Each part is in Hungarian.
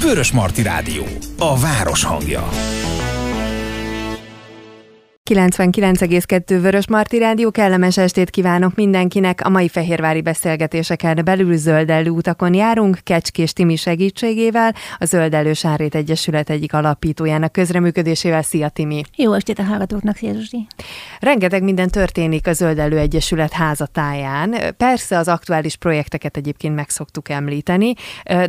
Vörös Marti Rádió. A város hangja. 99,2 Vörös Marti Rádió, kellemes estét kívánok mindenkinek. A mai fehérvári beszélgetéseken belül zöldellő utakon járunk, Kecskés Timi segítségével, a Zöldellő Sárét Egyesület egyik alapítójának közreműködésével. Szia Timi! Jó estét a hallgatóknak, szia Zsuzsi. Rengeteg minden történik a Zöldellő Egyesület házatáján. Persze az aktuális projekteket egyébként meg szoktuk említeni,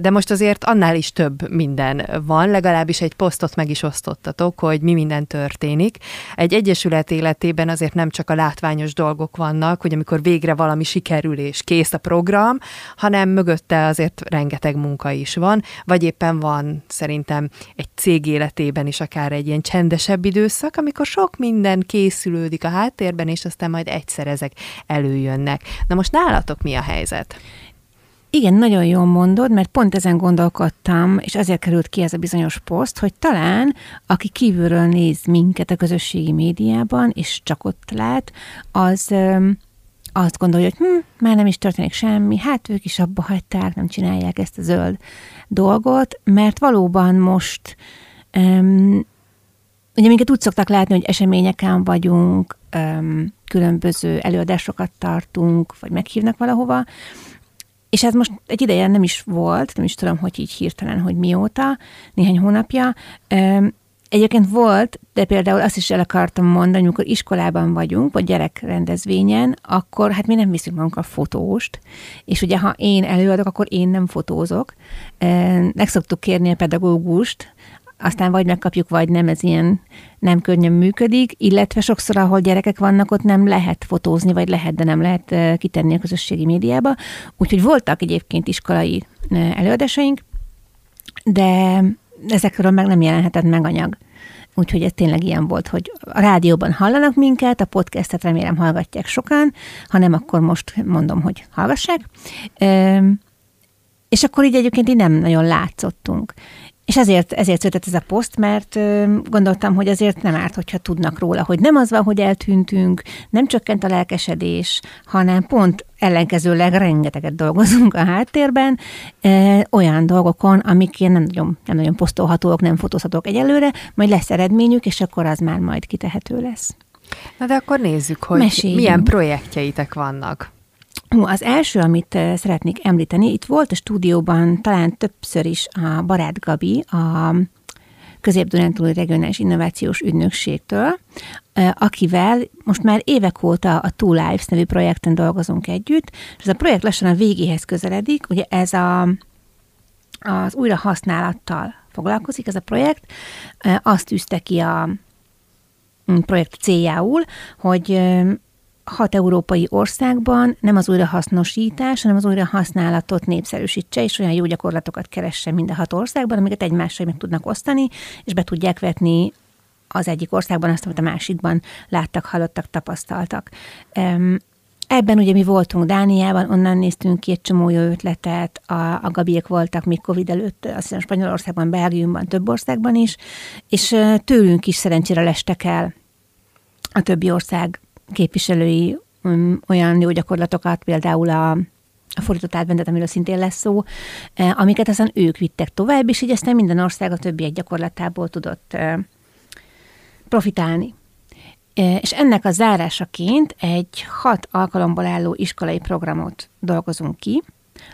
de most azért annál is több minden van, legalábbis egy posztot meg is osztottatok, hogy mi minden történik. Egy egyesület életében azért nem csak a látványos dolgok vannak, hogy amikor végre valami sikerül és kész a program, hanem mögötte azért rengeteg munka is van, vagy éppen van szerintem egy cég életében is akár egy ilyen csendesebb időszak, amikor sok minden készülődik a háttérben, és aztán majd egyszer ezek előjönnek. Na most nálatok mi a helyzet? Igen, nagyon jól mondod, mert pont ezen gondolkodtam, és azért került ki ez a bizonyos poszt, hogy talán aki kívülről néz minket a közösségi médiában, és csak ott lát, az azt gondolja, hogy hm, már nem is történik semmi, hát ők is abba hagyták, nem csinálják ezt a zöld dolgot, mert valóban most um, ugye minket úgy szoktak látni, hogy eseményeken vagyunk, um, különböző előadásokat tartunk, vagy meghívnak valahova, és ez most egy ideje nem is volt, nem is tudom, hogy így hirtelen, hogy mióta, néhány hónapja. Egyébként volt, de például azt is el akartam mondani, amikor iskolában vagyunk, vagy gyerekrendezvényen, akkor hát mi nem viszünk magunkkal fotóst, és ugye ha én előadok, akkor én nem fotózok. Meg szoktuk kérni a pedagógust, aztán vagy megkapjuk, vagy nem, ez ilyen nem könnyen működik, illetve sokszor, ahol gyerekek vannak, ott nem lehet fotózni, vagy lehet, de nem lehet kitenni a közösségi médiába. Úgyhogy voltak egyébként iskolai előadásaink, de ezekről meg nem jelenhetett meg anyag. Úgyhogy ez tényleg ilyen volt, hogy a rádióban hallanak minket, a podcastet remélem hallgatják sokan, ha nem, akkor most mondom, hogy hallgassák. És akkor így egyébként így nem nagyon látszottunk. És ezért, ezért született ez a poszt, mert gondoltam, hogy azért nem árt, hogyha tudnak róla, hogy nem az van, hogy eltűntünk, nem csökkent a lelkesedés, hanem pont ellenkezőleg rengeteget dolgozunk a háttérben, olyan dolgokon, amik ilyen nem nagyon, nem nagyon posztolhatóak, nem fotózhatók egyelőre, majd lesz eredményük, és akkor az már majd kitehető lesz. Na de akkor nézzük, hogy Meséljünk. milyen projektjegyeitek vannak. Az első, amit szeretnék említeni, itt volt a stúdióban talán többször is a Barát Gabi, a Közép-Dunántúli Regionális Innovációs Ügynökségtől, akivel most már évek óta a Two Lives nevű projekten dolgozunk együtt, és ez a projekt lassan a végéhez közeledik, ugye ez a, az újrahasználattal foglalkozik ez a projekt, azt tűzte ki a projekt céljául, hogy hat európai országban nem az újrahasznosítás, hanem az újrahasználatot népszerűsítse, és olyan jó gyakorlatokat keresse mind a hat országban, amiket egymással meg tudnak osztani, és be tudják vetni az egyik országban azt, amit a másikban láttak, hallottak, tapasztaltak. Ebben ugye mi voltunk Dániában, onnan néztünk ki egy csomó jó ötletet, a, a Gabiek voltak még Covid előtt, azt hiszem Spanyolországban, Belgiumban, több országban is, és tőlünk is szerencsére lestek el a többi ország képviselői um, olyan jó gyakorlatokat, például a, a fordított átvendet, amiről szintén lesz szó, e, amiket aztán ők vittek tovább, és így aztán minden ország a többi egy gyakorlatából tudott e, profitálni. E, és ennek a zárásaként egy hat alkalomból álló iskolai programot dolgozunk ki,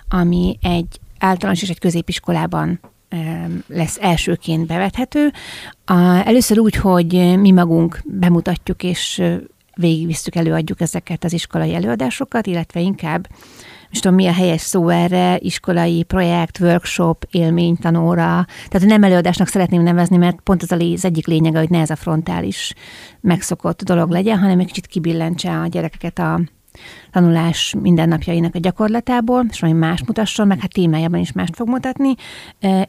ami egy általános és egy középiskolában lesz elsőként bevethető. Először úgy, hogy mi magunk bemutatjuk és végigvisztük, előadjuk ezeket az iskolai előadásokat, illetve inkább és tudom, mi a helyes szó erre, iskolai projekt, workshop, élménytanóra. Tehát nem előadásnak szeretném nevezni, mert pont az az egyik lényege, hogy ne ez a frontális megszokott dolog legyen, hanem egy kicsit kibillentse a gyerekeket a tanulás mindennapjainak a gyakorlatából, és valami más mutasson, meg hát témájában is mást fog mutatni.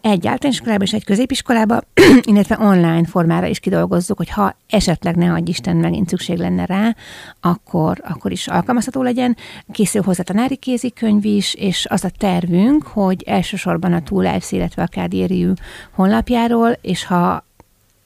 Egy általános iskolában és egy középiskolában, illetve online formára is kidolgozzuk, hogy ha esetleg ne adj Isten megint szükség lenne rá, akkor, akkor is alkalmazható legyen. Készül hozzá tanári kézikönyv is, és az a tervünk, hogy elsősorban a Lives, illetve a Kádériu honlapjáról, és ha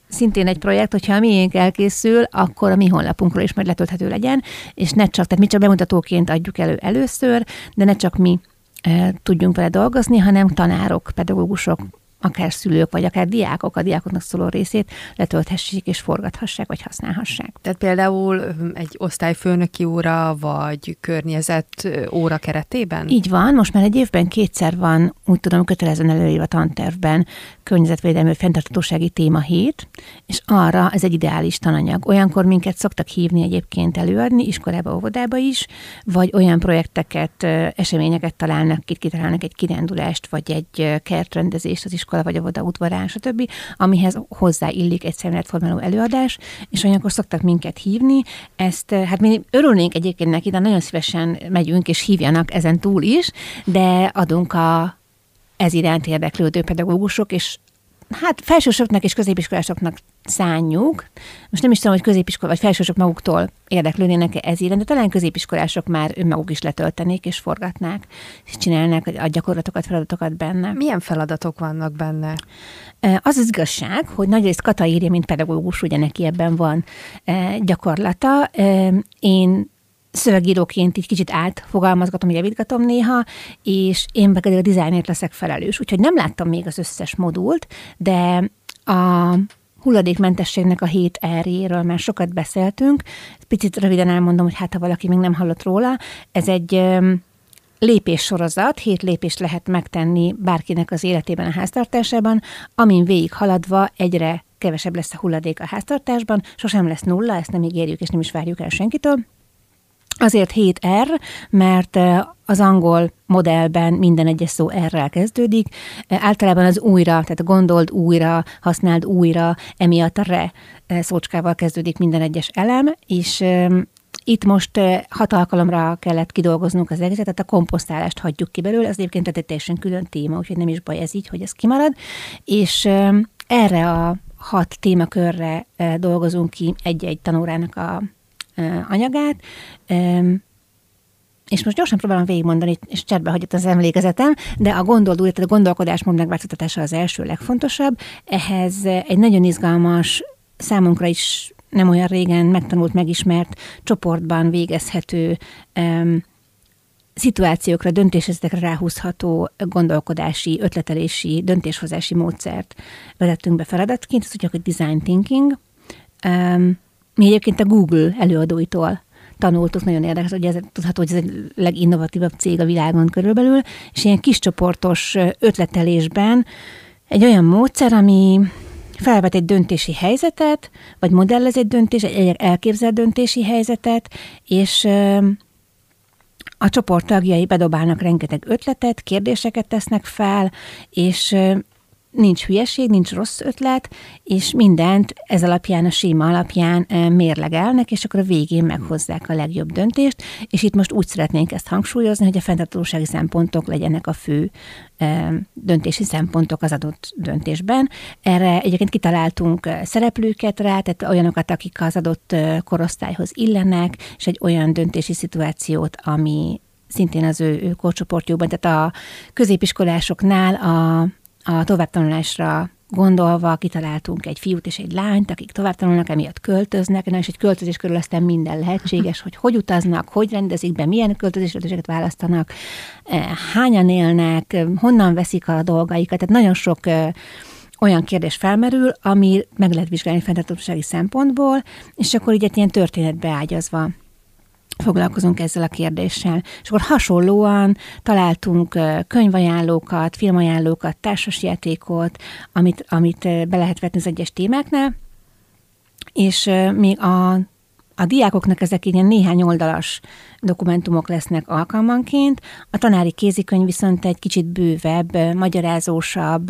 szintén egy projekt, hogyha a miénk elkészül, akkor a mi honlapunkról is majd letölthető legyen, és ne csak, tehát mi csak bemutatóként adjuk elő először, de ne csak mi e, tudjunk vele dolgozni, hanem tanárok, pedagógusok, akár szülők, vagy akár diákok a diákoknak szóló részét letölthessék és forgathassák, vagy használhassák. Tehát például egy osztályfőnöki óra, vagy környezet óra keretében? Így van, most már egy évben kétszer van, úgy tudom, kötelezően előírva tantervben környezetvédelmi fenntartatósági téma hét, és arra ez egy ideális tananyag. Olyankor minket szoktak hívni egyébként előadni, iskolába, óvodába is, vagy olyan projekteket, eseményeket találnak, itt kitalálnak egy kirándulást, vagy egy kertrendezést az iskola vagy a voda udvarán, stb., amihez hozzáillik egy szemléletformáló előadás, és olyankor szoktak minket hívni. Ezt, hát mi örülnénk egyébként neki, de nagyon szívesen megyünk, és hívjanak ezen túl is, de adunk a ez iránt érdeklődő pedagógusok, és hát felsősoknak és középiskolásoknak szánjuk. Most nem is tudom, hogy középiskola vagy felsősök maguktól érdeklődnének ez iránt, de talán középiskolások már önmaguk is letöltenék és forgatnák, és csinálnák a gyakorlatokat, feladatokat benne. Milyen feladatok vannak benne? Az az igazság, hogy nagyrészt Kata írja, mint pedagógus, ugye neki ebben van gyakorlata. Én szövegíróként így kicsit átfogalmazgatom, javítgatom néha, és én pedig a dizájnért leszek felelős. Úgyhogy nem láttam még az összes modult, de a hulladékmentességnek a hét erjéről már sokat beszéltünk. Picit röviden elmondom, hogy hát ha valaki még nem hallott róla, ez egy lépéssorozat, hét lépést lehet megtenni bárkinek az életében a háztartásában, amin végig haladva egyre kevesebb lesz a hulladék a háztartásban, sosem lesz nulla, ezt nem ígérjük és nem is várjuk el senkitől, Azért 7R, mert az angol modellben minden egyes szó R-rel kezdődik. Általában az újra, tehát gondold újra, használd újra, emiatt a re szócskával kezdődik minden egyes elem, és itt most hat alkalomra kellett kidolgoznunk az egészet, tehát a komposztálást hagyjuk ki belőle, az egyébként egy teljesen külön téma, úgyhogy nem is baj ez így, hogy ez kimarad, és erre a hat témakörre dolgozunk ki egy-egy tanórának a anyagát, és most gyorsan próbálom végigmondani, és cserbe hagyott az emlékezetem, de a gondoldú, tehát a gondolkodásmód megváltoztatása az első legfontosabb. Ehhez egy nagyon izgalmas, számunkra is nem olyan régen megtanult, megismert csoportban végezhető um, szituációkra, döntéshezetekre ráhúzható gondolkodási, ötletelési, döntéshozási módszert vezettünk be feladatként, ez ugye a design thinking. Um, mi egyébként a Google előadóitól tanultuk, nagyon érdekes, hogy ez tudható, hogy ez egy leginnovatívabb cég a világon körülbelül, és ilyen kis csoportos ötletelésben egy olyan módszer, ami felvet egy döntési helyzetet, vagy modellez egy döntés, egy elképzelt döntési helyzetet, és a csoport tagjai bedobálnak rengeteg ötletet, kérdéseket tesznek fel, és nincs hülyeség, nincs rossz ötlet, és mindent ez alapján, a séma alapján mérlegelnek, és akkor a végén meghozzák a legjobb döntést, és itt most úgy szeretnénk ezt hangsúlyozni, hogy a fenntartósági szempontok legyenek a fő döntési szempontok az adott döntésben. Erre egyébként kitaláltunk szereplőket rá, tehát olyanokat, akik az adott korosztályhoz illenek, és egy olyan döntési szituációt, ami szintén az ő, ő korcsoportjukban, tehát a középiskolásoknál a a továbbtanulásra gondolva kitaláltunk egy fiút és egy lányt, akik továbbtanulnak, emiatt költöznek, és egy költözés körül aztán minden lehetséges, hogy hogy utaznak, hogy rendezik be, milyen költözéseket választanak, eh, hányan élnek, honnan veszik a dolgaikat, tehát nagyon sok eh, olyan kérdés felmerül, ami meg lehet vizsgálni fenntartósági szempontból, és akkor így egy ilyen történetbe ágyazva foglalkozunk ezzel a kérdéssel. És akkor hasonlóan találtunk könyvajánlókat, filmajánlókat, társasjátékot, amit, amit be lehet vetni az egyes témáknál, és még a a diákoknak ezek ilyen néhány oldalas dokumentumok lesznek alkalmanként, a tanári kézikönyv viszont egy kicsit bővebb, magyarázósabb,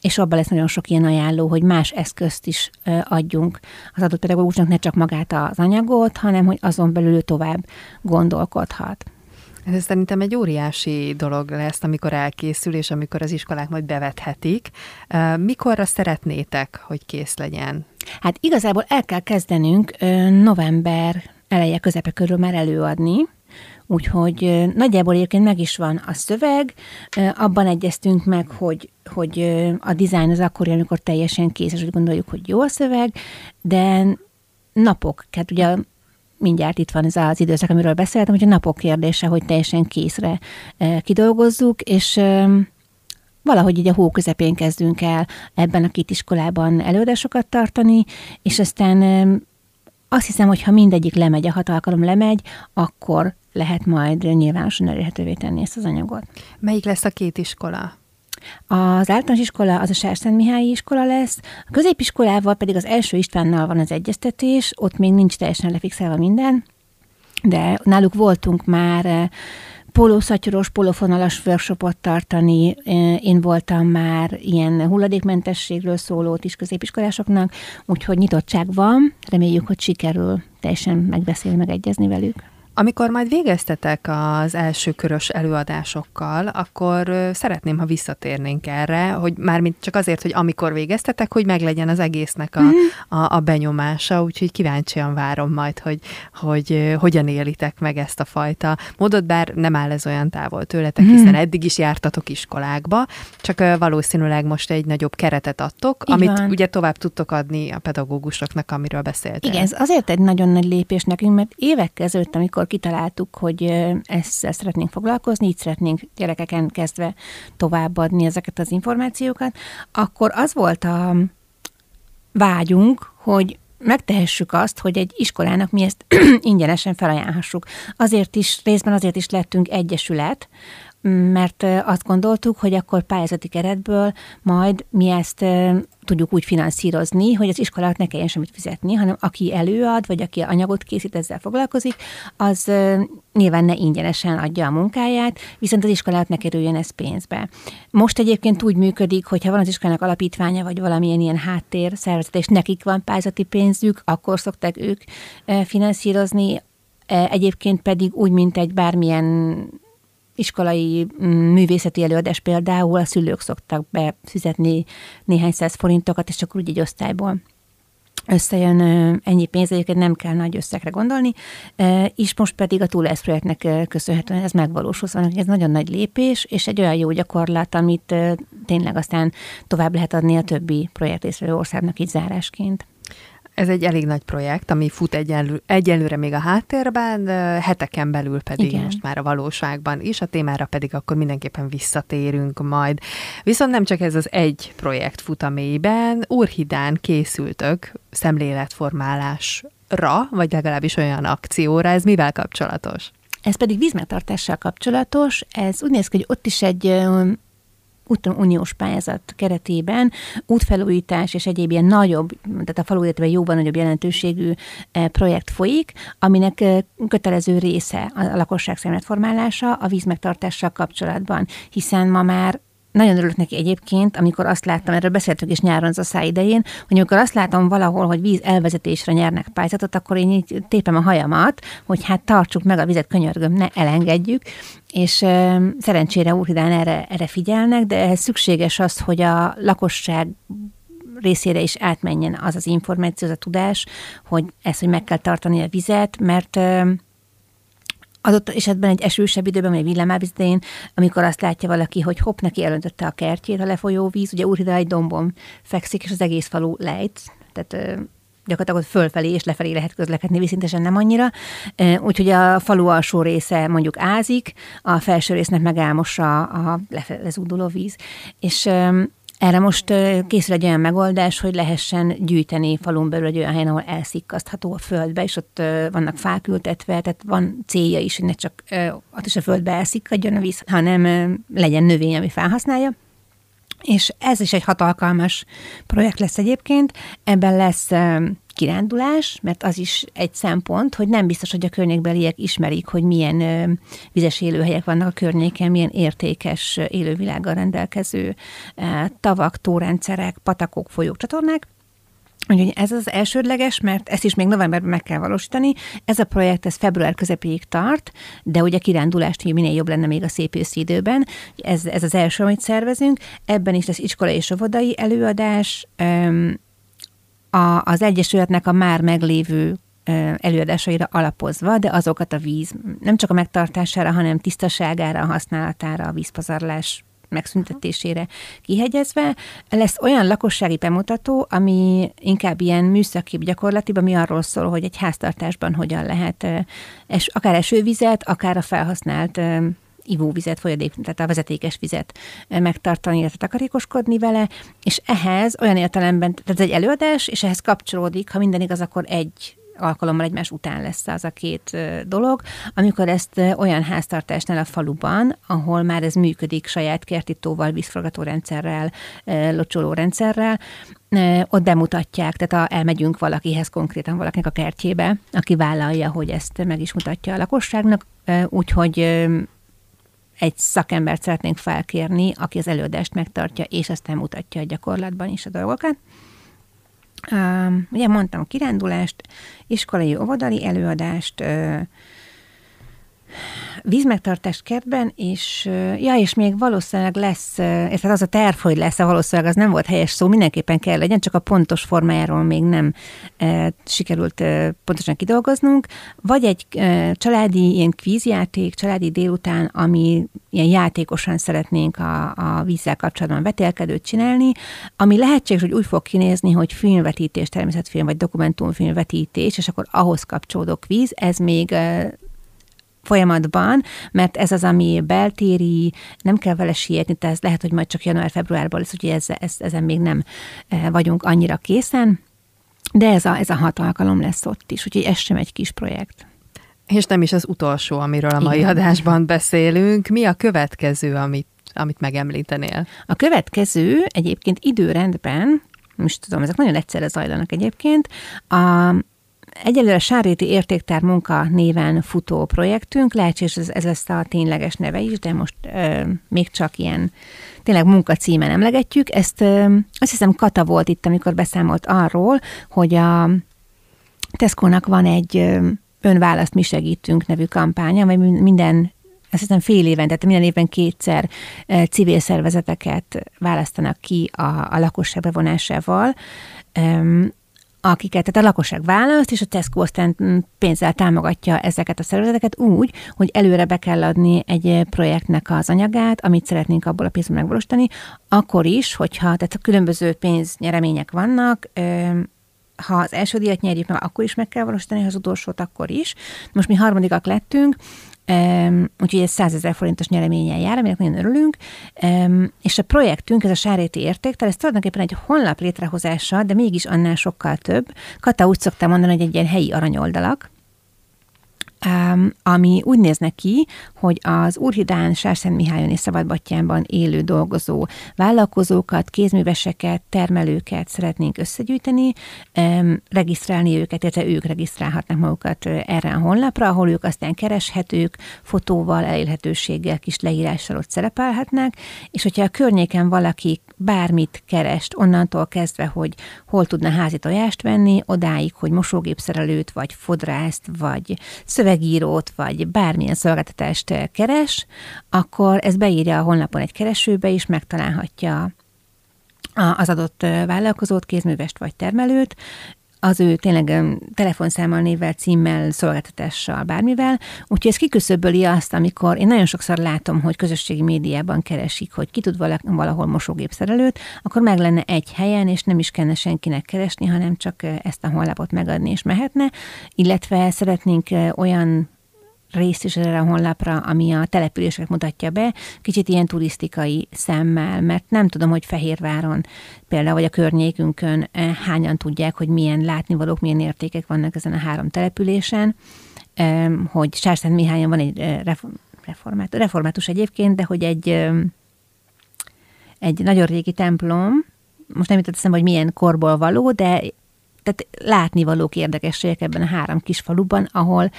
és abban lesz nagyon sok ilyen ajánló, hogy más eszközt is adjunk az adott pedagógusnak, ne csak magát az anyagot, hanem hogy azon belül tovább gondolkodhat. Ez szerintem egy óriási dolog lesz, amikor elkészül, és amikor az iskolák majd bevethetik. Mikorra szeretnétek, hogy kész legyen? Hát igazából el kell kezdenünk november eleje közepe körül már előadni, Úgyhogy nagyjából egyébként meg is van a szöveg, abban egyeztünk meg, hogy, hogy a dizájn az akkor jön, amikor teljesen kész, és úgy gondoljuk, hogy jó a szöveg, de napok, tehát ugye mindjárt itt van ez az időszak, amiről beszéltem, hogy a napok kérdése, hogy teljesen készre kidolgozzuk, és valahogy így a hó közepén kezdünk el ebben a két iskolában előadásokat tartani, és aztán azt hiszem, hogy ha mindegyik lemegy, a hat alkalom lemegy, akkor lehet majd nyilvánosan elérhetővé tenni ezt az anyagot. Melyik lesz a két iskola? Az általános iskola az a Sárszent Mihályi iskola lesz, a középiskolával pedig az első Istvánnal van az egyeztetés, ott még nincs teljesen lefixálva minden, de náluk voltunk már pólószatyoros, pólófonalas workshopot tartani. Én voltam már ilyen hulladékmentességről szólót is középiskolásoknak, úgyhogy nyitottság van. Reméljük, hogy sikerül teljesen megbeszélni, megegyezni velük. Amikor majd végeztetek az első körös előadásokkal, akkor szeretném, ha visszatérnénk erre, hogy mármint csak azért, hogy amikor végeztetek, hogy meglegyen az egésznek a, mm. a, a benyomása, úgyhogy kíváncsian várom majd, hogy, hogy hogyan élitek meg ezt a fajta módot, bár nem áll ez olyan távol tőletek, mm. hiszen eddig is jártatok iskolákba, csak valószínűleg most egy nagyobb keretet adtok, Így amit ugye tovább tudtok adni a pedagógusoknak, amiről beszéltél. Igen, ez azért egy nagyon nagy lépés nekünk, mert évek ezelőtt, amikor kitaláltuk, hogy ezt szeretnénk foglalkozni, így szeretnénk gyerekeken kezdve továbbadni ezeket az információkat, akkor az volt a vágyunk, hogy megtehessük azt, hogy egy iskolának mi ezt ingyenesen felajánlhassuk. Azért is, részben azért is lettünk egyesület, mert azt gondoltuk, hogy akkor pályázati keretből majd mi ezt tudjuk úgy finanszírozni, hogy az iskolák ne kelljen semmit fizetni, hanem aki előad, vagy aki anyagot készít, ezzel foglalkozik, az nyilván ne ingyenesen adja a munkáját, viszont az iskolák ne kerüljön ez pénzbe. Most egyébként úgy működik, hogy ha van az iskolának alapítványa, vagy valamilyen ilyen háttér szervezet, és nekik van pályázati pénzük, akkor szokták ők finanszírozni, Egyébként pedig úgy, mint egy bármilyen iskolai mm, művészeti előadás például a szülők szoktak befizetni néhány száz forintokat, és csak úgy egy osztályból összejön ennyi pénz, egyébként nem kell nagy összegre gondolni, és most pedig a Túlesz projektnek köszönhetően ez megvalósul, szóval ez nagyon nagy lépés, és egy olyan jó gyakorlat, amit tényleg aztán tovább lehet adni a többi projektrészvevő országnak így zárásként. Ez egy elég nagy projekt, ami fut egyenlő, egyelőre még a háttérben, heteken belül pedig Igen. most már a valóságban is, a témára pedig akkor mindenképpen visszatérünk majd. Viszont nem csak ez az egy projekt fut a mélyben, Úrhidán készültök szemléletformálásra, vagy legalábbis olyan akcióra, ez mivel kapcsolatos? Ez pedig vízmegtartással kapcsolatos. Ez úgy néz ki, hogy ott is egy uniós pályázat keretében útfelújítás és egyéb ilyen nagyobb, tehát a falu életben jóban nagyobb jelentőségű eh, projekt folyik, aminek eh, kötelező része a lakosság szemletformálása a vízmegtartással kapcsolatban, hiszen ma már nagyon örülök neki egyébként, amikor azt láttam, erről beszéltük is nyáron az a idején, hogy amikor azt látom valahol, hogy víz elvezetésre nyernek pályázatot, akkor én így tépem a hajamat, hogy hát tartsuk meg a vizet, könyörgöm, ne elengedjük, és e, szerencsére Úrhidán erre, erre figyelnek, de ehhez szükséges az, hogy a lakosság részére is átmenjen az az információ, az a tudás, hogy ezt, hogy meg kell tartani a vizet, mert adott esetben egy esősebb időben, vagy egy villámábizidején, amikor azt látja valaki, hogy hopp, neki elöntötte a kertjét a lefolyó víz, ugye Úrhida egy dombon fekszik, és az egész falu lejt, tehát gyakorlatilag ott fölfelé és lefelé lehet közlekedni, viszintesen nem annyira. Úgyhogy a falu alsó része mondjuk ázik, a felső résznek meg elmossa a lezúduló víz. És erre most készül egy olyan megoldás, hogy lehessen gyűjteni falun belül egy olyan helyen, ahol elszikkasztható a földbe, és ott vannak fák ültetve, tehát van célja is, hogy ne csak ott is a földbe elszikadjon a víz, hanem legyen növény, ami felhasználja. És ez is egy hatalkalmas projekt lesz egyébként. Ebben lesz kirándulás, mert az is egy szempont, hogy nem biztos, hogy a környékbeliek ismerik, hogy milyen vizes élőhelyek vannak a környéken, milyen értékes élővilággal rendelkező tavak, tórendszerek, patakok, folyók, csatornák. Úgyhogy ez az elsődleges, mert ezt is még novemberben meg kell valósítani. Ez a projekt, ez február közepéig tart, de ugye kirándulást minél jobb lenne még a szép őszi időben. Ez, ez az első, amit szervezünk. Ebben is lesz iskola és óvodai előadás, a, az Egyesületnek a már meglévő előadásaira alapozva, de azokat a víz nem csak a megtartására, hanem tisztaságára, a használatára, a vízpazarlás megszüntetésére kihegyezve. Lesz olyan lakossági bemutató, ami inkább ilyen műszaki gyakorlatibb, ami arról szól, hogy egy háztartásban hogyan lehet es, akár esővizet, akár a felhasznált ivóvizet, folyadék, tehát a vezetékes vizet megtartani, illetve takarékoskodni vele, és ehhez olyan értelemben, tehát ez egy előadás, és ehhez kapcsolódik, ha minden igaz, akkor egy alkalommal egymás után lesz az a két dolog, amikor ezt olyan háztartásnál a faluban, ahol már ez működik saját kertítóval, vízforgatórendszerrel, locsolórendszerrel, ott bemutatják, tehát a, elmegyünk valakihez konkrétan valakinek a kertjébe, aki vállalja, hogy ezt meg is mutatja a lakosságnak, úgyhogy egy szakembert szeretnénk felkérni, aki az előadást megtartja, és aztán mutatja a gyakorlatban is a dolgokat. Uh, ugye mondtam kirándulást, iskolai óvodali előadást, uh, vízmegtartást kertben, és ja, és még valószínűleg lesz, tehát az a terv, hogy lesz, valószínűleg az nem volt helyes szó, mindenképpen kell legyen, csak a pontos formájáról még nem e, sikerült e, pontosan kidolgoznunk, vagy egy e, családi ilyen kvízjáték, családi délután, ami ilyen játékosan szeretnénk a, a vízzel kapcsolatban vetélkedőt csinálni, ami lehetséges, hogy úgy fog kinézni, hogy filmvetítés, természetfilm vagy dokumentumfilmvetítés, és akkor ahhoz kapcsolódó kvíz, ez még folyamatban, mert ez az, ami beltéri, nem kell vele sietni, tehát ez lehet, hogy majd csak január-februárban lesz, úgyhogy ez, ez, ezen még nem eh, vagyunk annyira készen, de ez a, ez a hat alkalom lesz ott is, úgyhogy ez sem egy kis projekt. És nem is az utolsó, amiről a mai Igen. adásban beszélünk. Mi a következő, amit, amit megemlítenél? A következő egyébként időrendben, most tudom, ezek nagyon egyszerre zajlanak egyébként, a Egyelőre Sáréti Értéktár munka néven futó projektünk, lehetséges ez, ez lesz a tényleges neve is, de most ö, még csak ilyen tényleg munkacímen emlegetjük. Ezt ö, azt hiszem Kata volt itt, amikor beszámolt arról, hogy a Tesco-nak van egy önválaszt mi segítünk nevű kampánya, vagy minden azt hiszem fél éven, tehát minden évben kétszer civil szervezeteket választanak ki a, a lakosság bevonásával, akiket, tehát a lakosság választ, és a Tesco aztán pénzzel támogatja ezeket a szervezeteket úgy, hogy előre be kell adni egy projektnek az anyagát, amit szeretnénk abból a pénzből megvalósítani, akkor is, hogyha tehát a különböző pénznyeremények vannak, ha az első díjat nyerjük meg, akkor is meg kell valósítani, ha az utolsót, akkor is. Most mi harmadikak lettünk, Úgyhogy ez 100 ezer forintos nyereményen jár, aminek nagyon örülünk. Um, és a projektünk, ez a Sáréti Értéktel, ez tulajdonképpen egy honlap létrehozása, de mégis annál sokkal több. Kata úgy szokta mondani, hogy egy ilyen helyi aranyoldalak, ami úgy néz neki, hogy az Úrhidán, Sárszent Mihályon és Szabadbattyánban élő dolgozó vállalkozókat, kézműveseket, termelőket szeretnénk összegyűjteni, regisztrálni őket, illetve ők regisztrálhatnak magukat erre a honlapra, ahol ők aztán kereshetők, fotóval, elérhetőséggel, kis leírással ott szerepelhetnek, és hogyha a környéken valaki bármit kerest, onnantól kezdve, hogy hol tudna házi tojást venni, odáig, hogy mosógépszerelőt, vagy fodrászt, vagy szövegírót, vagy bármilyen szolgáltatást keres, akkor ez beírja a honlapon egy keresőbe, és megtalálhatja az adott vállalkozót, kézművest vagy termelőt, az ő tényleg telefonszámmal, névvel, címmel, szolgáltatással, bármivel. Úgyhogy ez kiküszöböli azt, amikor én nagyon sokszor látom, hogy közösségi médiában keresik, hogy ki tud valahol mosógépszerelőt, akkor meg lenne egy helyen, és nem is kellene senkinek keresni, hanem csak ezt a honlapot megadni, és mehetne. Illetve szeretnénk olyan részt is erre a honlapra, ami a településeket mutatja be, kicsit ilyen turisztikai szemmel, mert nem tudom, hogy Fehérváron például, vagy a környékünkön eh, hányan tudják, hogy milyen látnivalók, milyen értékek vannak ezen a három településen, hogy Sárszent Mihályon van egy eh, református, református egyébként, de hogy egy, egy nagyon régi templom, most nem jutott eszembe, hogy milyen korból való, de tehát látnivalók érdekességek ebben a három kis faluban, ahol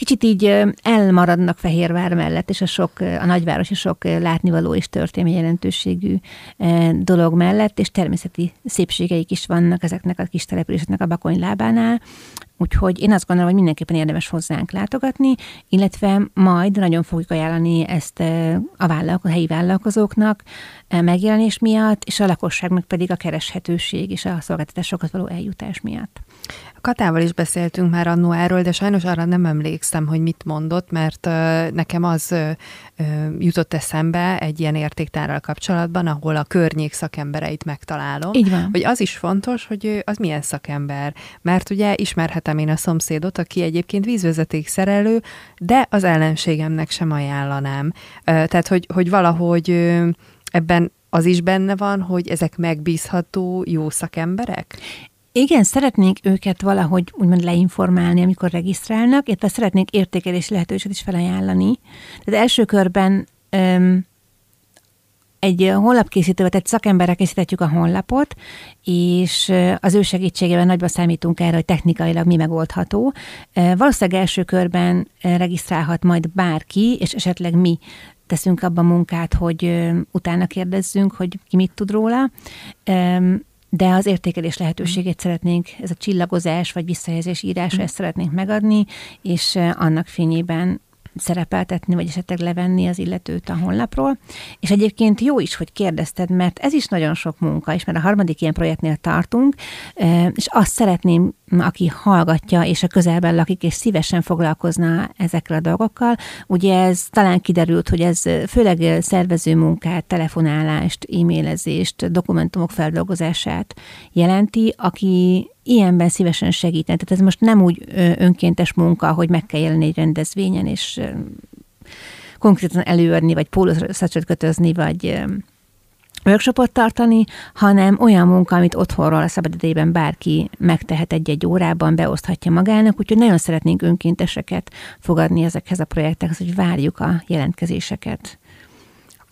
kicsit így elmaradnak Fehérvár mellett, és a sok, a nagyvárosi sok látnivaló és történelmi jelentőségű dolog mellett, és természeti szépségeik is vannak ezeknek a kis településeknek a Bakony lábánál, Úgyhogy én azt gondolom, hogy mindenképpen érdemes hozzánk látogatni, illetve majd nagyon fogjuk ajánlani ezt a, vállalko- a helyi vállalkozóknak megjelenés miatt, és a lakosságnak pedig a kereshetőség és a szolgáltatásokat való eljutás miatt. Katával is beszéltünk már annó erről, de sajnos arra nem emlékszem, hogy mit mondott, mert nekem az jutott eszembe egy ilyen értéktárral kapcsolatban, ahol a környék szakembereit megtalálom. Így van. Hogy az is fontos, hogy az milyen szakember. Mert ugye ismerhetem én a szomszédot, aki egyébként vízvezeték szerelő, de az ellenségemnek sem ajánlanám. Tehát, hogy, hogy valahogy ebben az is benne van, hogy ezek megbízható, jó szakemberek? Igen, szeretnénk őket valahogy úgymond leinformálni, amikor regisztrálnak, illetve szeretnénk értékelési lehetőséget is felajánlani. Tehát első körben öm, egy honlapkészítővel, tehát szakemberre készítetjük a honlapot, és az ő segítségével nagyban számítunk erre, hogy technikailag mi megoldható. Valószínűleg első körben regisztrálhat majd bárki, és esetleg mi teszünk abban munkát, hogy utána kérdezzünk, hogy ki mit tud róla de az értékelés lehetőségét szeretnénk, ez a csillagozás vagy visszajelzés írása, mm. ezt szeretnénk megadni, és annak fényében szerepeltetni, vagy esetleg levenni az illetőt a honlapról. És egyébként jó is, hogy kérdezted, mert ez is nagyon sok munka, és mert a harmadik ilyen projektnél tartunk, és azt szeretném, aki hallgatja, és a közelben lakik, és szívesen foglalkozna ezekkel a dolgokkal. Ugye ez talán kiderült, hogy ez főleg szervező munkát, telefonálást, e-mailezést, dokumentumok feldolgozását jelenti, aki ilyenben szívesen segíteni. Tehát ez most nem úgy önkéntes munka, hogy meg kell jelenni egy rendezvényen, és konkrétan előadni, vagy pólószacsot kötözni, vagy workshopot tartani, hanem olyan munka, amit otthonról a szabadidejében bárki megtehet egy-egy órában, beoszthatja magának, úgyhogy nagyon szeretnénk önkénteseket fogadni ezekhez a projektekhez, hogy várjuk a jelentkezéseket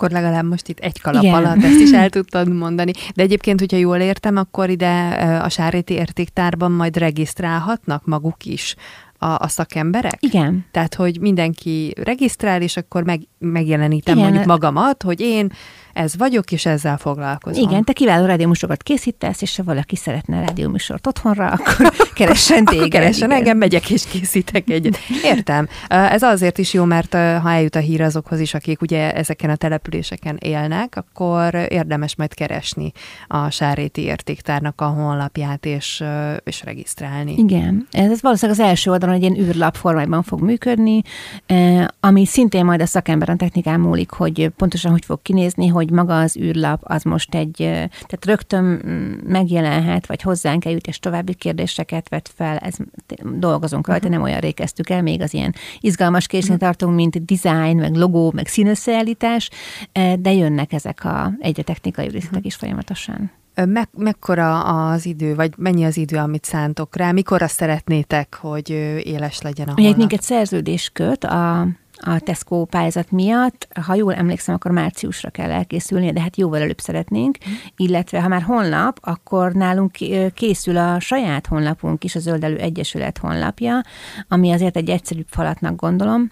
akkor legalább most itt egy kalap Igen. alatt ezt is el tudtad mondani. De egyébként, hogyha jól értem, akkor ide a Sáréti Értéktárban majd regisztrálhatnak maguk is a, a szakemberek? Igen. Tehát, hogy mindenki regisztrál, és akkor meg, megjelenítem Igen. mondjuk magamat, hogy én ez vagyok, és ezzel foglalkozom. Igen, te kiváló rádióműsorokat készítesz, és ha valaki szeretne rádióműsort otthonra, akkor keressen téged. keressen engem, megyek és készítek egyet. Értem. Ez azért is jó, mert ha eljut a hír azokhoz is, akik ugye ezeken a településeken élnek, akkor érdemes majd keresni a Sáréti Értéktárnak a honlapját, és, és regisztrálni. Igen. Ez valószínűleg az első oldalon egy ilyen űrlap formájában fog működni, ami szintén majd a szakemberen technikán múlik, hogy pontosan hogy fog kinézni, hogy hogy maga az űrlap az most egy, tehát rögtön megjelenhet, vagy hozzánk eljut, és további kérdéseket vet fel, ez dolgozunk rajta, uh-huh. nem olyan rékeztük el, még az ilyen izgalmas készen uh-huh. tartunk, mint design, meg logó, meg színösszeállítás, de jönnek ezek a egyre technikai részletek uh-huh. is folyamatosan. Me- mekkora az idő, vagy mennyi az idő, amit szántok rá? Mikor azt szeretnétek, hogy éles legyen a? Ugye minket szerződés köt a a Tesco pályázat miatt. Ha jól emlékszem, akkor márciusra kell elkészülni, de hát jóval előbb szeretnénk. Mm. Illetve ha már honlap, akkor nálunk készül a saját honlapunk is, a Zöldelő Egyesület honlapja, ami azért egy egyszerűbb falatnak gondolom.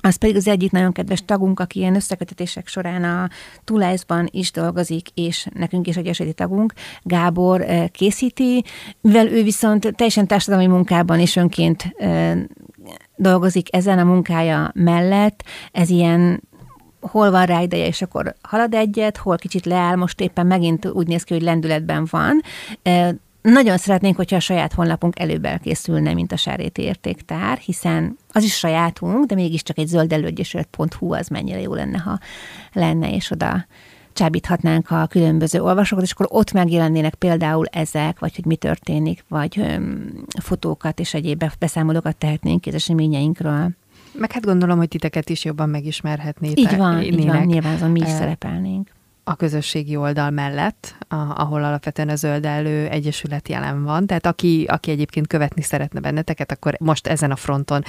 Az pedig az egyik nagyon kedves tagunk, aki ilyen összekötetések során a Tulászban is dolgozik, és nekünk is egy tagunk, Gábor készíti, mivel ő viszont teljesen társadalmi munkában és önként dolgozik ezen a munkája mellett, ez ilyen hol van rá ideje, és akkor halad egyet, hol kicsit leáll, most éppen megint úgy néz ki, hogy lendületben van. Nagyon szeretnénk, hogyha a saját honlapunk előbb elkészülne, mint a Sáréti Értéktár, hiszen az is sajátunk, de mégiscsak egy zöldelőegyesület.hu az mennyire jó lenne, ha lenne, és oda csábíthatnánk a különböző olvasókat, és akkor ott megjelennének például ezek, vagy hogy mi történik, vagy öm, fotókat és egyéb beszámolókat tehetnénk az eseményeinkről. Meg hát gondolom, hogy titeket is jobban megismerhetnétek. Így van, így van nyilván azon mi is szerepelnénk a közösségi oldal mellett, a, ahol alapvetően a Zöld Elő Egyesület jelen van. Tehát aki, aki egyébként követni szeretne benneteket, akkor most ezen a fronton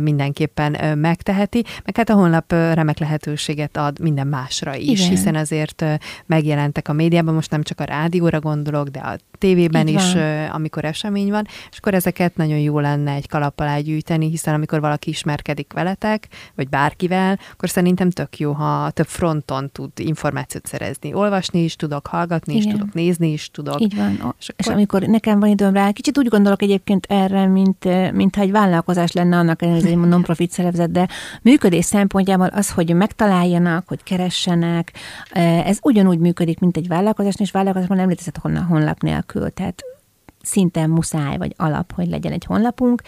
mindenképpen megteheti. Meg hát a honlap remek lehetőséget ad minden másra is, Igen. hiszen azért megjelentek a médiában, most nem csak a rádióra gondolok, de a tévében is, amikor esemény van, és akkor ezeket nagyon jó lenne egy kalap alá gyűjteni, hiszen amikor valaki ismerkedik veletek, vagy bárkivel, akkor szerintem tök jó, ha több fronton tud információt szerezni. Olvasni is tudok, hallgatni Igen. is tudok, nézni is tudok. Így van. És, akkor... és amikor nekem van időm rá, kicsit úgy gondolok egyébként erre, mint, mint ha egy vállalkozás lenne annak, ez egy non-profit szervezet, de működés szempontjából az, hogy megtaláljanak, hogy keressenek, ez ugyanúgy működik, mint egy vállalkozás, és vállalkozásban nem létezett honlap nélkül. Tehát szinte muszáj vagy alap, hogy legyen egy honlapunk.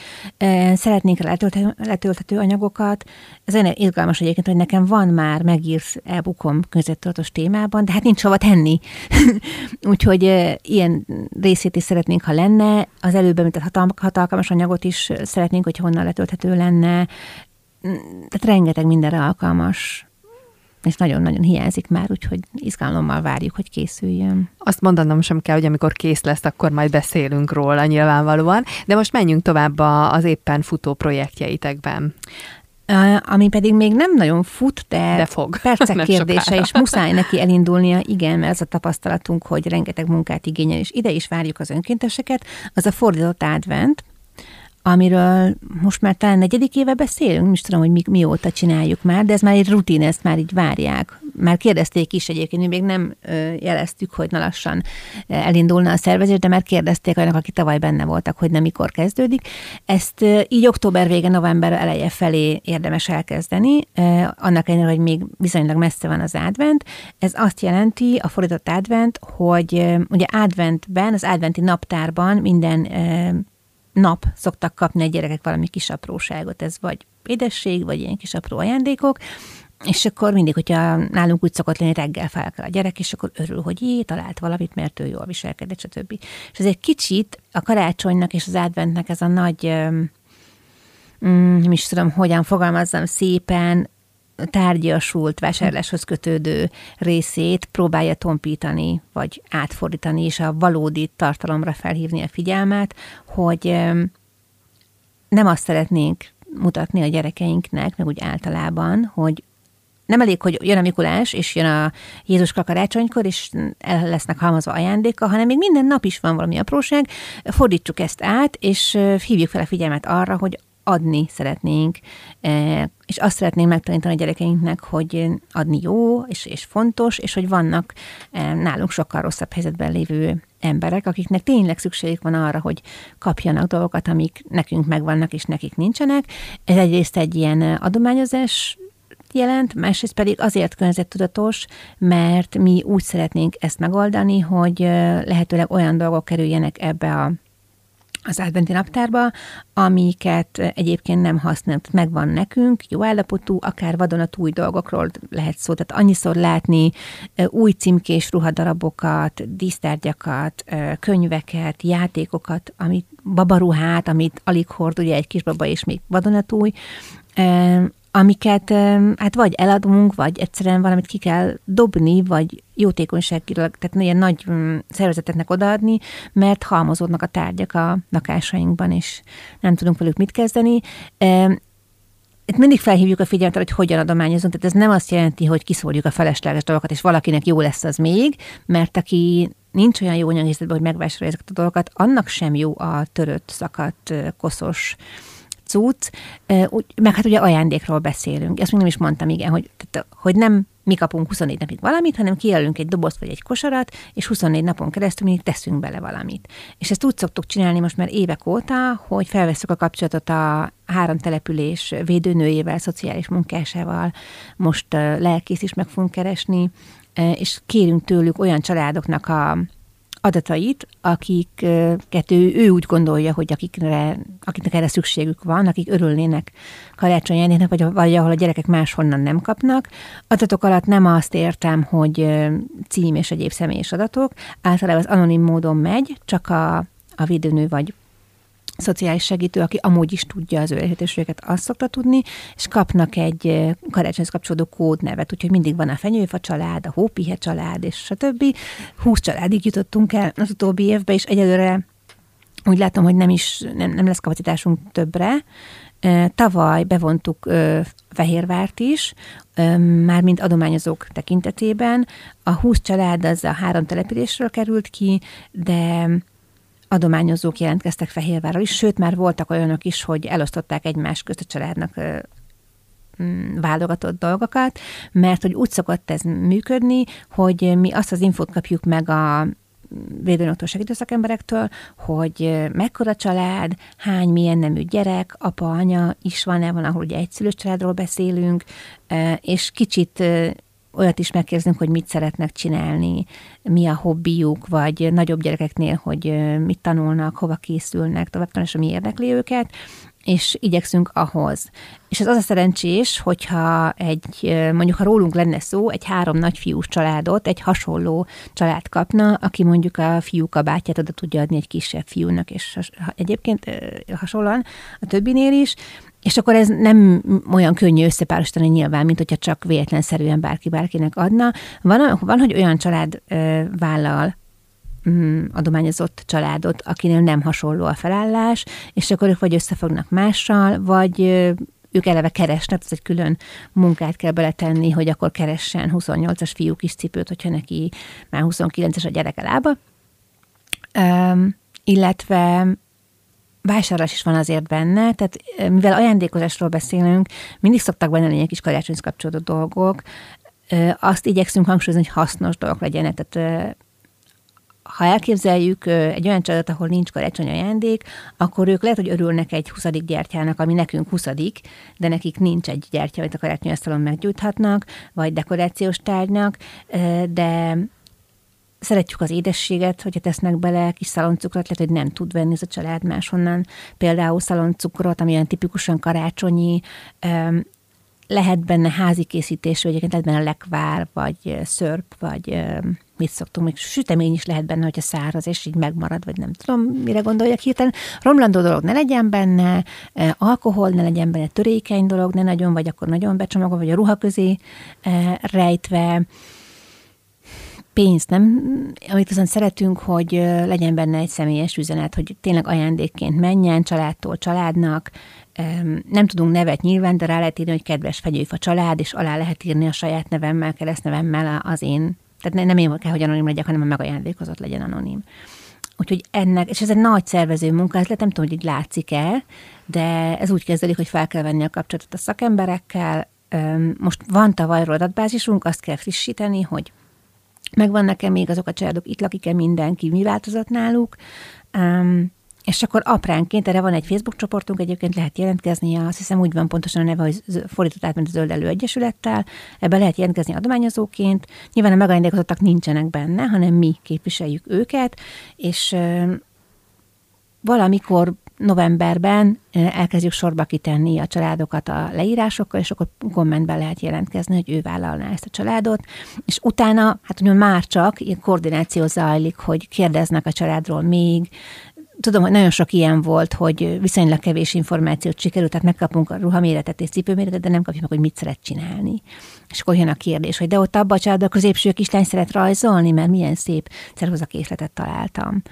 Szeretnénk letölthető anyagokat. Ez olyan izgalmas egyébként, hogy nekem van már megírt e-bookom közöttudatos témában, de hát nincs hova tenni. Úgyhogy ilyen részét is szeretnénk, ha lenne. Az előbb említett hatalmas anyagot is szeretnénk, hogy honnan letölthető lenne. Tehát rengeteg mindenre alkalmas és nagyon-nagyon hiányzik már, úgyhogy izgalommal várjuk, hogy készüljön. Azt mondanom sem kell, hogy amikor kész lesz, akkor majd beszélünk róla nyilvánvalóan, de most menjünk tovább az éppen futó projektjeitekben. Ami pedig még nem nagyon fut, de, de fog. percek nem kérdése, sokára. és muszáj neki elindulnia, igen, mert ez a tapasztalatunk, hogy rengeteg munkát igényel, és ide is várjuk az önkénteseket, az a fordított advent, amiről most már talán negyedik éve beszélünk, most tudom, hogy mi, mióta csináljuk már, de ez már egy rutin, ezt már így várják. Már kérdezték is egyébként, mi még nem jeleztük, hogy na lassan elindulna a szervezés, de már kérdezték olyanok, akik tavaly benne voltak, hogy nem mikor kezdődik. Ezt így október vége, november eleje felé érdemes elkezdeni, annak ellenére, hogy még viszonylag messze van az advent. Ez azt jelenti, a fordított advent, hogy ugye adventben, az adventi naptárban minden nap szoktak kapni a gyerekek valami kis apróságot, ez vagy édesség, vagy ilyen kis apró ajándékok, és akkor mindig, hogyha nálunk úgy szokott lenni, reggel fel kell a gyerek, és akkor örül, hogy jé, talált valamit, mert ő jól viselkedett, stb. És ez egy kicsit a karácsonynak és az adventnek ez a nagy, mm, nem is tudom, hogyan fogalmazzam szépen, tárgyasult vásárláshoz kötődő részét próbálja tompítani, vagy átfordítani, és a valódi tartalomra felhívni a figyelmet, hogy nem azt szeretnénk mutatni a gyerekeinknek, meg úgy általában, hogy nem elég, hogy jön a Mikulás, és jön a Jézuska karácsonykor, és el lesznek halmazva ajándéka, hanem még minden nap is van valami apróság. Fordítsuk ezt át, és hívjuk fel a figyelmet arra, hogy adni szeretnénk, e, és azt szeretnénk megtanítani a gyerekeinknek, hogy adni jó, és, és fontos, és hogy vannak e, nálunk sokkal rosszabb helyzetben lévő emberek, akiknek tényleg szükségük van arra, hogy kapjanak dolgokat, amik nekünk megvannak, és nekik nincsenek. Ez egyrészt egy ilyen adományozás jelent, másrészt pedig azért környezettudatos, mert mi úgy szeretnénk ezt megoldani, hogy e, lehetőleg olyan dolgok kerüljenek ebbe a az adventi naptárba, amiket egyébként nem használt, megvan nekünk, jó állapotú, akár vadonatúj dolgokról lehet szó, tehát annyiszor látni új címkés ruhadarabokat, dísztárgyakat, könyveket, játékokat, amit babaruhát, amit alig hord ugye egy kisbaba és még vadonatúj, amiket hát vagy eladunk, vagy egyszerűen valamit ki kell dobni, vagy jótékonyságilag, tehát ilyen nagy mm, szervezeteknek odaadni, mert halmozódnak a tárgyak a lakásainkban, és nem tudunk velük mit kezdeni. Itt mindig felhívjuk a figyelmet, hogy hogyan adományozunk, tehát ez nem azt jelenti, hogy kiszórjuk a felesleges dolgokat, és valakinek jó lesz az még, mert aki nincs olyan jó anyaghézetben, hogy megvásárolja ezeket a dolgokat, annak sem jó a törött, szakadt, koszos, cucc, úgy, meg hát ugye ajándékról beszélünk. Ezt még nem is mondtam, igen, hogy, tehát, hogy nem mi kapunk 24 napig valamit, hanem kijelölünk egy dobozt vagy egy kosarat, és 24 napon keresztül mindig teszünk bele valamit. És ezt úgy szoktuk csinálni most már évek óta, hogy felveszünk a kapcsolatot a három település védőnőjével, szociális munkásával, most lelkész is meg fogunk keresni, és kérünk tőlük olyan családoknak a adatait, akiket ő, ő úgy gondolja, hogy akikre, akiknek erre szükségük van, akik örülnének karácsony jelentének, vagy, vagy ahol a gyerekek máshonnan nem kapnak. Adatok alatt nem azt értem, hogy cím és egyéb személyes adatok, általában az anonim módon megy, csak a, a védőnő vagy szociális segítő, aki amúgy is tudja az ő lehetőségeket, azt szokta tudni, és kapnak egy karácsonyhoz kapcsolódó kódnevet, úgyhogy mindig van a fenyőfa család, a hópihe család, és stb. 20 családig jutottunk el az utóbbi évbe, és egyelőre úgy látom, hogy nem is nem, nem lesz kapacitásunk többre. Tavaly bevontuk Fehérvárt is, már mint adományozók tekintetében. A 20 család az a három településről került ki, de adományozók jelentkeztek Fehérvárral is, sőt, már voltak olyanok is, hogy elosztották egymás közt a családnak mm, válogatott dolgokat, mert hogy úgy szokott ez működni, hogy mi azt az infót kapjuk meg a védőnöktől segítőszakemberektől, hogy mekkora család, hány milyen nemű gyerek, apa, anya is van-e, van, ahol ugye egyszülős családról beszélünk, és kicsit olyat is megkérdezünk, hogy mit szeretnek csinálni, mi a hobbijuk, vagy nagyobb gyerekeknél, hogy mit tanulnak, hova készülnek, tovább tanulás, mi érdekli őket, és igyekszünk ahhoz. És ez az a szerencsés, hogyha egy, mondjuk ha rólunk lenne szó, egy három nagyfiús családot, egy hasonló család kapna, aki mondjuk a fiú kabátját oda tudja adni egy kisebb fiúnak, és egyébként hasonlóan a többinél is, és akkor ez nem olyan könnyű összepárosítani nyilván, mint hogyha csak véletlenszerűen bárki bárkinek adna. Van, van hogy olyan család ö, vállal mm, adományozott családot, akinél nem hasonló a felállás, és akkor ők vagy összefognak mással, vagy ők eleve keresnek, ez egy külön munkát kell beletenni, hogy akkor keressen 28-as fiú kis cipőt, hogyha neki már 29-es a gyereke lába. Um, illetve vásárlás is van azért benne, tehát mivel ajándékozásról beszélünk, mindig szoktak benne lenni egy kis karácsonyhoz kapcsolódó dolgok, azt igyekszünk hangsúlyozni, hogy hasznos dolgok legyenek, tehát ha elképzeljük egy olyan családot, ahol nincs karácsony ajándék, akkor ők lehet, hogy örülnek egy 20. gyertyának, ami nekünk 20 de nekik nincs egy gyertya, amit a karácsony asztalon meggyújthatnak, vagy dekorációs tárgynak, de szeretjük az édességet, hogyha tesznek bele kis szaloncukrot, lehet, hogy nem tud venni ez a család máshonnan. Például szaloncukrot, ami olyan tipikusan karácsonyi, lehet benne házi készítés, vagy egyébként lehet benne lekvár, vagy szörp, vagy mit szoktunk, még sütemény is lehet benne, hogyha száraz, és így megmarad, vagy nem tudom, mire gondoljak hirtelen. Romlandó dolog ne legyen benne, alkohol ne legyen benne, törékeny dolog ne nagyon, vagy akkor nagyon becsomagol, vagy a ruha közé rejtve, pénzt nem, amit viszont szeretünk, hogy legyen benne egy személyes üzenet, hogy tényleg ajándékként menjen családtól családnak, nem tudunk nevet nyilván, de rá lehet írni, hogy kedves fegyőfa család, és alá lehet írni a saját nevemmel, keresztnevemmel az én. Tehát nem én kell, hogy anonim legyek, hanem a megajándékozott legyen anonim. Úgyhogy ennek, és ez egy nagy szervező munka, ez nem tudom, hogy így látszik-e, de ez úgy kezdődik, hogy fel kell venni a kapcsolatot a szakemberekkel. Most van tavalyról adatbázisunk, azt kell frissíteni, hogy megvannak-e még azok a családok, itt lakik-e mindenki, mi változott náluk, um, és akkor apránként, erre van egy Facebook csoportunk, egyébként lehet jelentkezni, azt hiszem úgy van pontosan a neve, hogy fordított átment Zöld Elő Egyesülettel, ebbe lehet jelentkezni adományozóként. Nyilván a megajándékozottak nincsenek benne, hanem mi képviseljük őket, és valamikor novemberben elkezdjük sorba kitenni a családokat a leírásokkal, és akkor kommentben lehet jelentkezni, hogy ő vállalná ezt a családot, és utána, hát ugye már csak ilyen koordináció zajlik, hogy kérdeznek a családról még, tudom, hogy nagyon sok ilyen volt, hogy viszonylag kevés információt sikerült, tehát megkapunk a ruhaméretet és cipőméretet, de nem kapjuk meg, hogy mit szeret csinálni. És akkor jön a kérdés, hogy de ott abban a családban a középső kislány szeret rajzolni, mert milyen szép készletet találtam.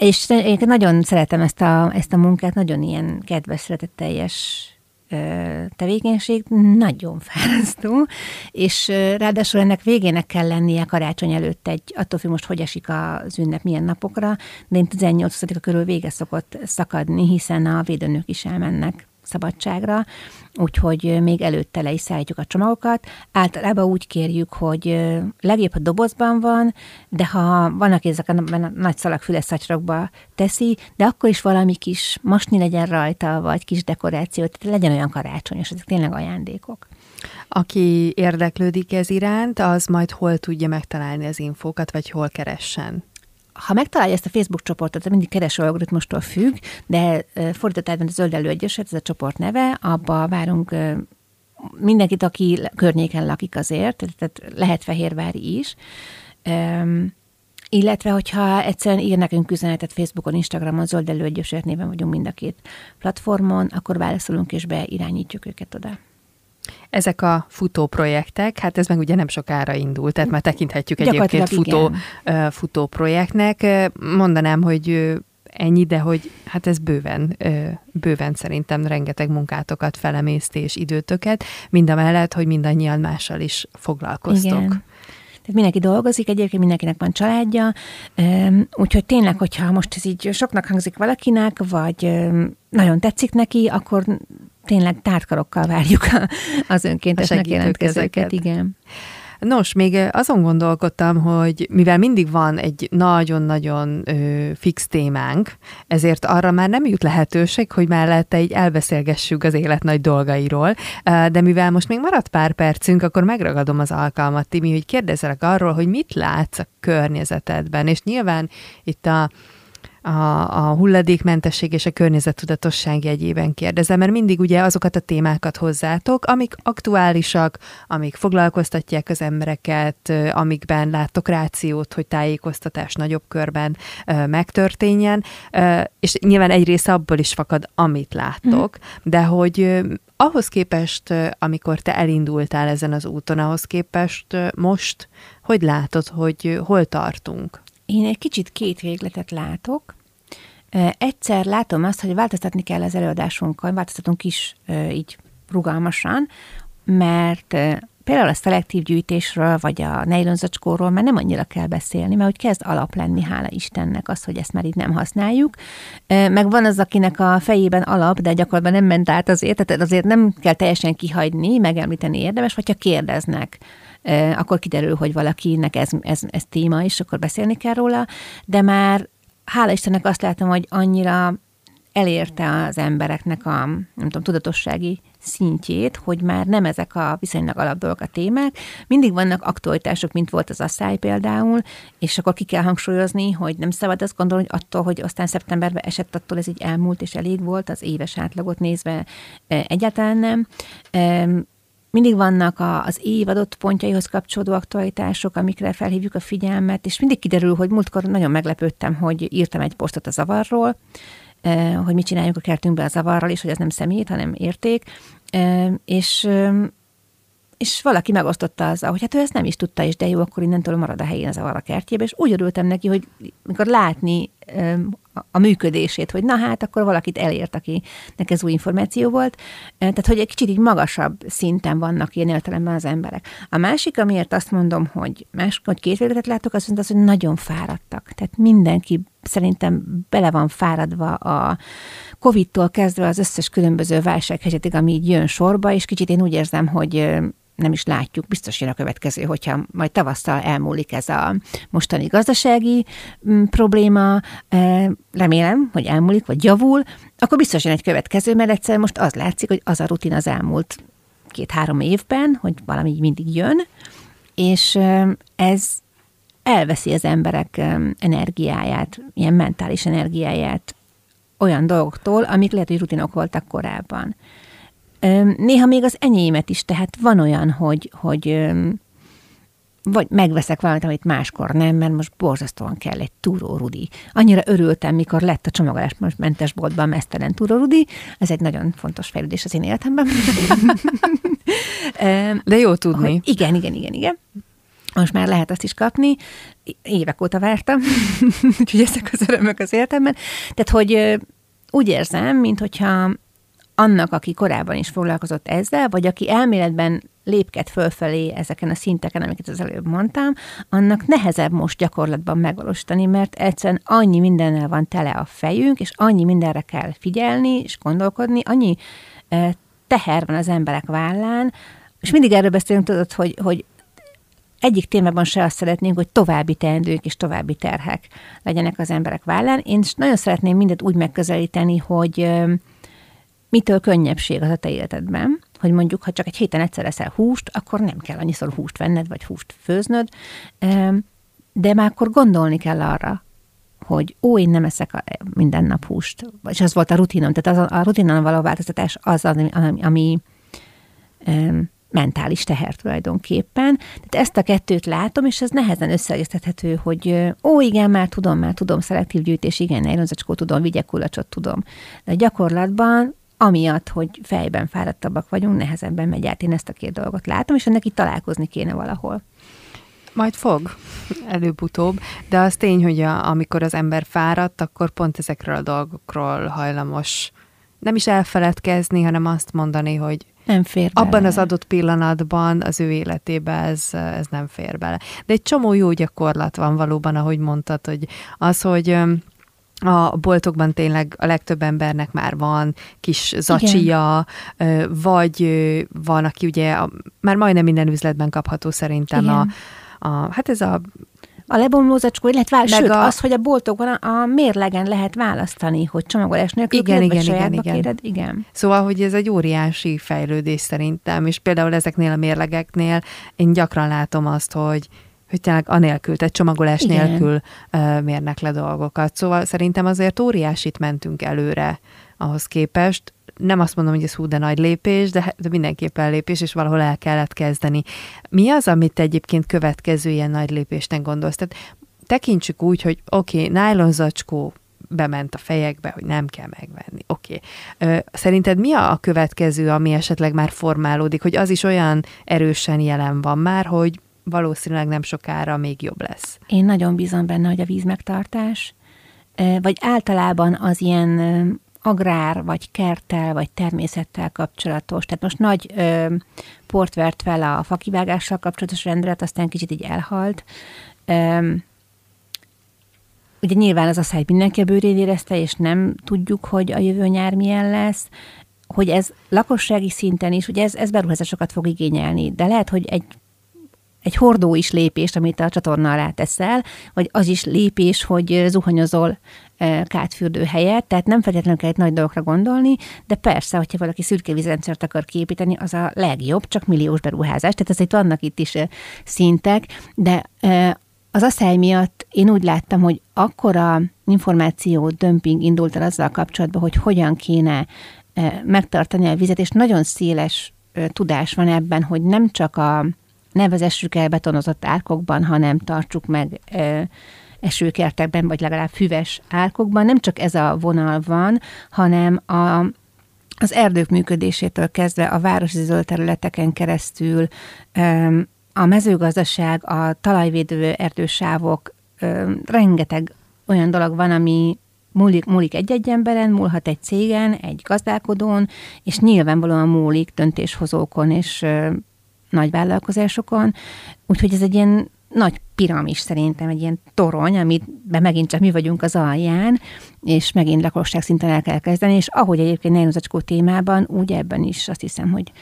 És én nagyon szeretem ezt a, ezt a munkát, nagyon ilyen kedves, szeretetteljes tevékenység, nagyon fárasztó, és ráadásul ennek végének kell lennie karácsony előtt egy, attól függ most, hogy esik az ünnep, milyen napokra, de én 18-a körül vége szokott szakadni, hiszen a védőnők is elmennek szabadságra, úgyhogy még előtte le is szállítjuk a csomagokat. Általában úgy kérjük, hogy legjobb, ha dobozban van, de ha van, aki ezek a nagy szalag füles szatyrokba teszi, de akkor is valami kis masni legyen rajta, vagy kis dekoráció, tehát legyen olyan karácsonyos, ezek tényleg ajándékok. Aki érdeklődik ez iránt, az majd hol tudja megtalálni az infókat, vagy hol keressen? Ha megtalálja ezt a Facebook csoportot, mindig kereső algoritmustól függ, de fordított átment a Zöld Előegyeset, ez a csoport neve, abba várunk mindenkit, aki környéken lakik azért, tehát lehet Fehérvári is. Um, illetve, hogyha egyszerűen ír nekünk üzenetet Facebookon, Instagramon, Zöld Előegyeset néven vagyunk mind a két platformon, akkor válaszolunk és beirányítjuk őket oda. Ezek a futó projektek, hát ez meg ugye nem sokára indult, tehát már tekinthetjük egyébként futó, futó projektnek. Mondanám, hogy ennyi, de hogy hát ez bőven, bőven szerintem rengeteg munkátokat, felemésztés, időtöket, mind a mellett, hogy mindannyian mással is foglalkoztok. Igen. Tehát mindenki dolgozik, egyébként mindenkinek van családja, úgyhogy tényleg, hogyha most ez így soknak hangzik valakinek, vagy nagyon tetszik neki, akkor tényleg tártkarokkal várjuk az önkéntesnek jelentkezőket. Igen. Nos, még azon gondolkodtam, hogy mivel mindig van egy nagyon-nagyon fix témánk, ezért arra már nem jut lehetőség, hogy mellette így elbeszélgessük az élet nagy dolgairól, de mivel most még maradt pár percünk, akkor megragadom az alkalmat, Timi, hogy kérdezzelek arról, hogy mit látsz a környezetedben, és nyilván itt a a, a hulladékmentesség és a környezettudatosság jegyében kérdezem, mert mindig ugye azokat a témákat hozzátok, amik aktuálisak, amik foglalkoztatják az embereket, amikben láttok rációt, hogy tájékoztatás nagyobb körben ö, megtörténjen, ö, és nyilván egy része abból is fakad, amit láttok, mm. de hogy ö, ahhoz képest, amikor te elindultál ezen az úton, ahhoz képest most, hogy látod, hogy hol tartunk? Én egy kicsit két végletet látok. Egyszer látom azt, hogy változtatni kell az előadásunkkal, változtatunk is így rugalmasan, mert például a szelektív gyűjtésről, vagy a nejlonzacskóról már nem annyira kell beszélni, mert hogy kezd alap lenni, hála Istennek, az, hogy ezt már így nem használjuk. Meg van az, akinek a fejében alap, de gyakorlatban nem ment át azért, tehát azért nem kell teljesen kihagyni, megemlíteni érdemes, vagy ha kérdeznek akkor kiderül, hogy valakinek ez, ez, ez téma, és akkor beszélni kell róla, de már hála Istennek azt látom, hogy annyira elérte az embereknek a nem tudom, tudatossági szintjét, hogy már nem ezek a viszonylag alap dolgok a témák. Mindig vannak aktualitások, mint volt az asszály például, és akkor ki kell hangsúlyozni, hogy nem szabad azt gondolni, hogy attól, hogy aztán szeptemberben esett, attól ez így elmúlt és elég volt, az éves átlagot nézve egyáltalán nem mindig vannak a, az év adott pontjaihoz kapcsolódó aktualitások, amikre felhívjuk a figyelmet, és mindig kiderül, hogy múltkor nagyon meglepődtem, hogy írtam egy posztot a zavarról, eh, hogy mit csináljunk a kertünkben a zavarral, és hogy ez nem szemét, hanem érték, eh, és és valaki megosztotta az, hogy hát ő ezt nem is tudta, és de jó, akkor innentől marad a helyén az a kertjébe, és úgy örültem neki, hogy mikor látni a működését, hogy na hát, akkor valakit elért, akinek ez új információ volt. Tehát, hogy egy kicsit így magasabb szinten vannak ilyen értelemben az emberek. A másik, amiért azt mondom, hogy, más, hogy két véletet látok, az, az, hogy nagyon fáradtak. Tehát mindenki szerintem bele van fáradva a Covid-tól kezdve az összes különböző válsághelyzetig, ami így jön sorba, és kicsit én úgy érzem, hogy nem is látjuk, biztos jön a következő, hogyha majd tavasszal elmúlik ez a mostani gazdasági mm, probléma, remélem, hogy elmúlik, vagy javul, akkor biztos jön egy következő, mert egyszer most az látszik, hogy az a rutin az elmúlt két-három évben, hogy valami mindig jön, és ez elveszi az emberek energiáját, ilyen mentális energiáját olyan dolgoktól, amik lehet, hogy rutinok voltak korábban. Néha még az enyémet is, tehát van olyan, hogy, hogy vagy megveszek valamit, amit máskor nem, mert most borzasztóan kell egy túró rudi. Annyira örültem, mikor lett a csomagolás most mentes boltban mesztelen túró rudi. Ez egy nagyon fontos fejlődés az én életemben. De jó tudni. Hogy igen, igen, igen, igen. Most már lehet azt is kapni. Évek óta vártam, úgyhogy ezek az örömök az életemben. Tehát, hogy úgy érzem, mint hogyha annak, aki korábban is foglalkozott ezzel, vagy aki elméletben lépked fölfelé ezeken a szinteken, amiket az előbb mondtam, annak nehezebb most gyakorlatban megvalósítani, mert egyszerűen annyi mindennel van tele a fejünk, és annyi mindenre kell figyelni és gondolkodni, annyi teher van az emberek vállán, és mindig erről beszélünk, tudod, hogy, hogy egyik témában se azt szeretnénk, hogy további teendők és további terhek legyenek az emberek vállán. Én nagyon szeretném mindet úgy megközelíteni, hogy mitől könnyebbség az a te életedben, hogy mondjuk, ha csak egy héten egyszer eszel húst, akkor nem kell annyiszor húst venned, vagy húst főznöd, de már akkor gondolni kell arra, hogy ó, én nem eszek a, minden nap húst, és az volt a rutinom, tehát az a, a rutinon való változtatás az, ami, ami, ami mentális teher tulajdonképpen. Tehát ezt a kettőt látom, és ez nehezen összeegyeztethető, hogy ó, igen, már tudom, már tudom, szelektív gyűjtés, igen, nejlonzacskót tudom, vigyekulacsot tudom. De gyakorlatban amiatt, hogy fejben fáradtabbak vagyunk, nehezebben megy át. Én ezt a két dolgot látom, és ennek itt találkozni kéne valahol. Majd fog, előbb-utóbb, de az tény, hogy a, amikor az ember fáradt, akkor pont ezekről a dolgokról hajlamos nem is elfeledkezni, hanem azt mondani, hogy nem fér bele. abban az adott pillanatban az ő életébe ez, ez nem fér bele. De egy csomó jó gyakorlat van valóban, ahogy mondtad, hogy az, hogy a boltokban tényleg a legtöbb embernek már van kis zacsia, Igen. vagy van, aki ugye a, már majdnem minden üzletben kapható szerintem a, a, hát ez a a lebomló zacskó, illetve sőt, a... az, hogy a boltokban a, a mérlegen lehet választani, hogy csomagolás nélkül igen, igen, igen, igen. Kéred. igen. Szóval, hogy ez egy óriási fejlődés szerintem, és például ezeknél a mérlegeknél én gyakran látom azt, hogy hogy tényleg anélkül, tehát csomagolás Igen. nélkül uh, mérnek le dolgokat. Szóval szerintem azért óriásit mentünk előre ahhoz képest. Nem azt mondom, hogy ez hú, de nagy lépés, de, de mindenképpen lépés, és valahol el kellett kezdeni. Mi az, amit egyébként következő ilyen nagy lépésnek gondolsz? Tehát tekintsük úgy, hogy oké, okay, nylon zacskó bement a fejekbe, hogy nem kell megvenni. Oké. Okay. Szerinted mi a következő, ami esetleg már formálódik, hogy az is olyan erősen jelen van már, hogy valószínűleg nem sokára még jobb lesz. Én nagyon bízom benne, hogy a vízmegtartás, vagy általában az ilyen agrár, vagy kerttel, vagy természettel kapcsolatos. Tehát most nagy ö, port vert fel a fakivágással kapcsolatos rendelet, aztán kicsit így elhalt. Ö, ugye nyilván az a száj mindenki a bőrén érezte, és nem tudjuk, hogy a jövő nyár milyen lesz, hogy ez lakossági szinten is, ugye ez, ez beruházásokat fog igényelni, de lehet, hogy egy egy hordó is lépés, amit a csatorna alá teszel, vagy az is lépés, hogy zuhanyozol kátfürdő helyet, tehát nem feltétlenül kell egy nagy dolgokra gondolni, de persze, hogyha valaki szürke vízrendszert akar képíteni, az a legjobb, csak milliós beruházás, tehát azért vannak itt is szintek, de az asszály miatt én úgy láttam, hogy akkora információ dömping indult el azzal kapcsolatban, hogy hogyan kéne megtartani a vizet, és nagyon széles tudás van ebben, hogy nem csak a ne vezessük el betonozott árkokban, hanem tartsuk meg esőkertekben, vagy legalább füves árkokban. Nem csak ez a vonal van, hanem a, az erdők működésétől kezdve a városi zöld területeken keresztül a mezőgazdaság, a talajvédő erdősávok, rengeteg olyan dolog van, ami múlik, múlik egy-egy emberen, múlhat egy cégen, egy gazdálkodón, és nyilvánvalóan múlik döntéshozókon és nagy vállalkozásokon, úgyhogy ez egy ilyen nagy piramis szerintem, egy ilyen torony, amit be megint csak mi vagyunk az alján, és megint lakosság szinten el kell kezdeni, és ahogy egyébként nejlózacskó témában, úgy ebben is azt hiszem, hogy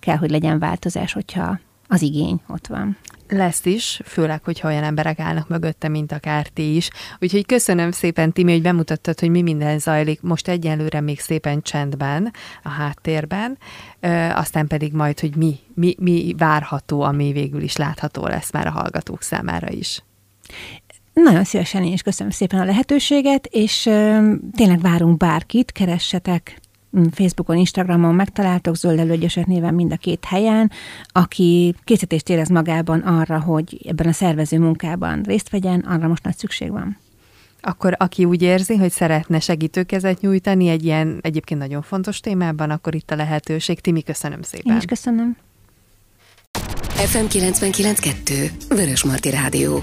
kell, hogy legyen változás, hogyha az igény ott van. Lesz is, főleg, hogyha olyan emberek állnak mögötte, mint akár ti is. Úgyhogy köszönöm szépen, Timi, hogy bemutattad, hogy mi minden zajlik most egyelőre még szépen csendben, a háttérben, ö, aztán pedig majd, hogy mi, mi, mi várható, ami végül is látható lesz már a hallgatók számára is. Nagyon szívesen én is köszönöm szépen a lehetőséget, és ö, tényleg várunk bárkit, keressetek Facebookon, Instagramon megtaláltok Zöld Előgyesek néven mind a két helyen, aki készítést érez magában arra, hogy ebben a szervező munkában részt vegyen, arra most nagy szükség van. Akkor aki úgy érzi, hogy szeretne segítőkezet nyújtani egy ilyen egyébként nagyon fontos témában, akkor itt a lehetőség. Timi, köszönöm szépen. Én is köszönöm. FM 99.2 Vörös Marti Rádió.